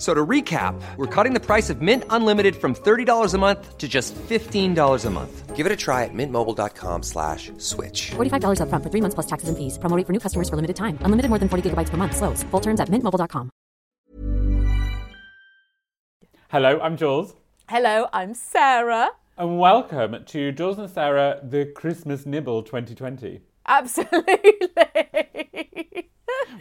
F- So to recap, we're cutting the price of Mint Unlimited from $30 a month to just $15 a month. Give it a try at mintmobile.com slash switch. $45 upfront for three months plus taxes and fees. Promo for new customers for limited time. Unlimited more than 40 gigabytes per month. Slows. Full terms at mintmobile.com. Hello, I'm Jules, Hello, I'm Sarah. and welcome to Jules and Sarah, the Christmas Nibble 2020. Absolutely.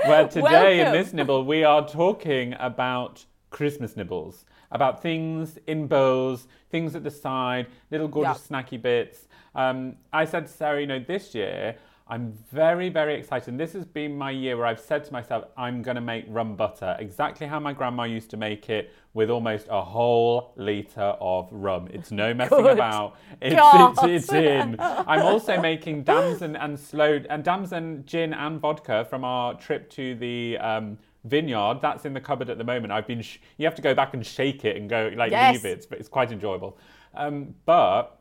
Where today in this nibble, we are talking about Christmas nibbles, about things in bowls, things at the side, little gorgeous snacky bits. Um, I said to Sarah, you know, this year I'm very, very excited. And this has been my year where I've said to myself, I'm going to make rum butter exactly how my grandma used to make it with almost a whole litre of rum. It's no messing Good about. It's, it's, it's in. I'm also making damson and sloe and damson gin and vodka from our trip to the um, vineyard. That's in the cupboard at the moment. I've been. Sh- you have to go back and shake it and go like Yes. leave it, but it's quite enjoyable. Um, but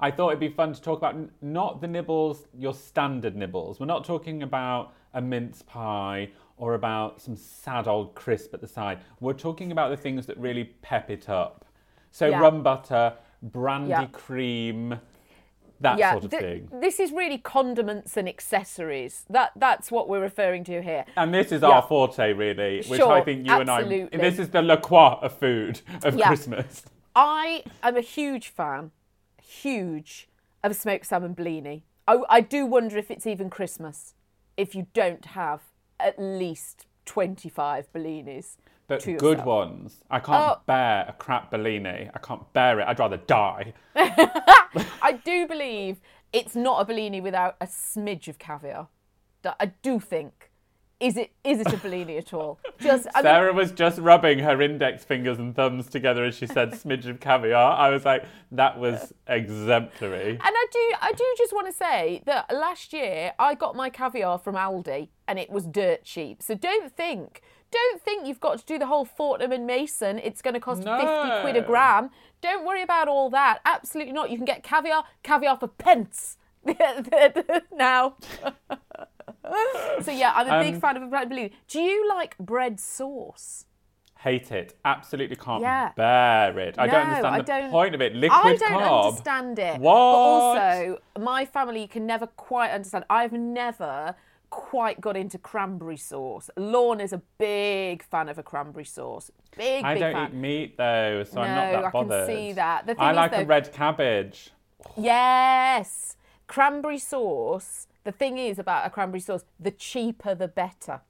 I thought it'd be fun to talk about n- not the nibbles, your standard nibbles. We're not talking about a mince pie or about some sad old crisp at the side. We're talking about the things that really pep it up. So Yeah. rum butter, brandy Yeah. cream, that yeah, sort of thi- thing. this is really condiments and accessories. That that's what we're referring to here. And this is Yeah. our forte, really, which I Sure, think you and I. absolutely. This is the La Croix of food of Yeah. Christmas. I am a huge fan, huge, of smoked salmon blini. I, I do wonder if it's even Christmas if you don't have at least 25 bellinis. But good yourself. ones. I can't Oh. bear a crap Bellini. I can't bear it. I'd rather die. I do believe it's not a Bellini without a smidge of caviar. I do think. Is it is it a Bellini at all? Just I mean, Sarah was just rubbing her index fingers and thumbs together as she said smidge of caviar. I was like, that was exemplary. and I do I do just want to say that last year I got my caviar from Aldi and it was dirt cheap. So don't think don't think you've got to do the whole Fortnum and Mason. It's going to cost 50 quid a gram. Don't worry about all that. Absolutely not. You can get caviar, caviar for pence now. so yeah, I'm a big Um, fan of a bread blue. Do you like bread sauce? Hate it. Absolutely can't Yeah. bear it. I don't understand I the don't- point of it. Liquid carb. I don't carb. understand it. What? But also, my family can never quite understand. I've never quite got into cranberry sauce. Lorna's a big fan of a cranberry sauce. Big, I big don't fan. eat meat though, so I'm not No, that I can see that. The I is, like a red cabbage. Yes. Cranberry sauce. The thing is about a cranberry sauce, the cheaper the better.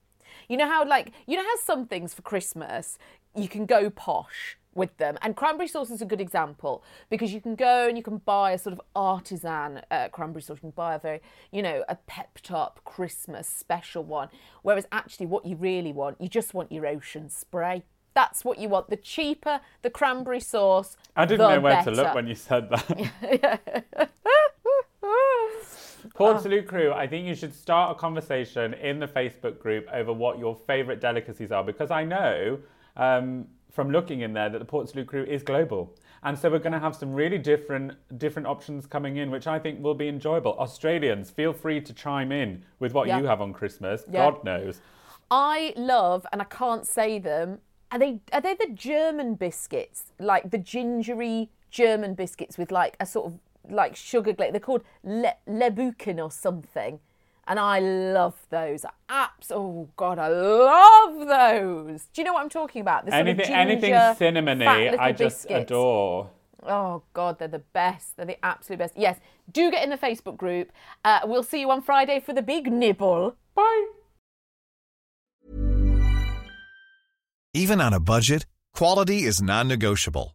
You know how like you know how some things for Christmas you can go posh with them, and cranberry sauce is a good example because you can go and you can buy a sort of artisan uh, cranberry sauce. You can buy a very, you know, a pepped up Christmas special one. Whereas actually, what you really want, you just want your ocean spray. That's what you want. The cheaper the cranberry sauce, I didn't know where better. to look when you said that. Port Salut crew, I think you should start a conversation in the Facebook group over what your favourite delicacies are because I know um, from looking in there that the Port Salut crew is global. And so we're going to have some really different different options coming in, which I think will be enjoyable. Australians, feel free to chime in with what Yeah. you have on Christmas. Yeah. God knows. I love, and I can't say them. Are they are they the German biscuits, like the gingery German biscuits with like a sort of like sugar glaze? They're called Le, Lebuchen or something, and I love those. Apps. oh God, I love those. Do you know what I'm talking about? The sort of Anything, anything ginger, fat cinnamony, little I just biscuits. adore. Oh God, they're the best. They're the absolute best. Yes, do get in the Facebook group. Uh, we'll see you on Friday for the big nibble. Bye. Even on a budget, quality is non-negotiable.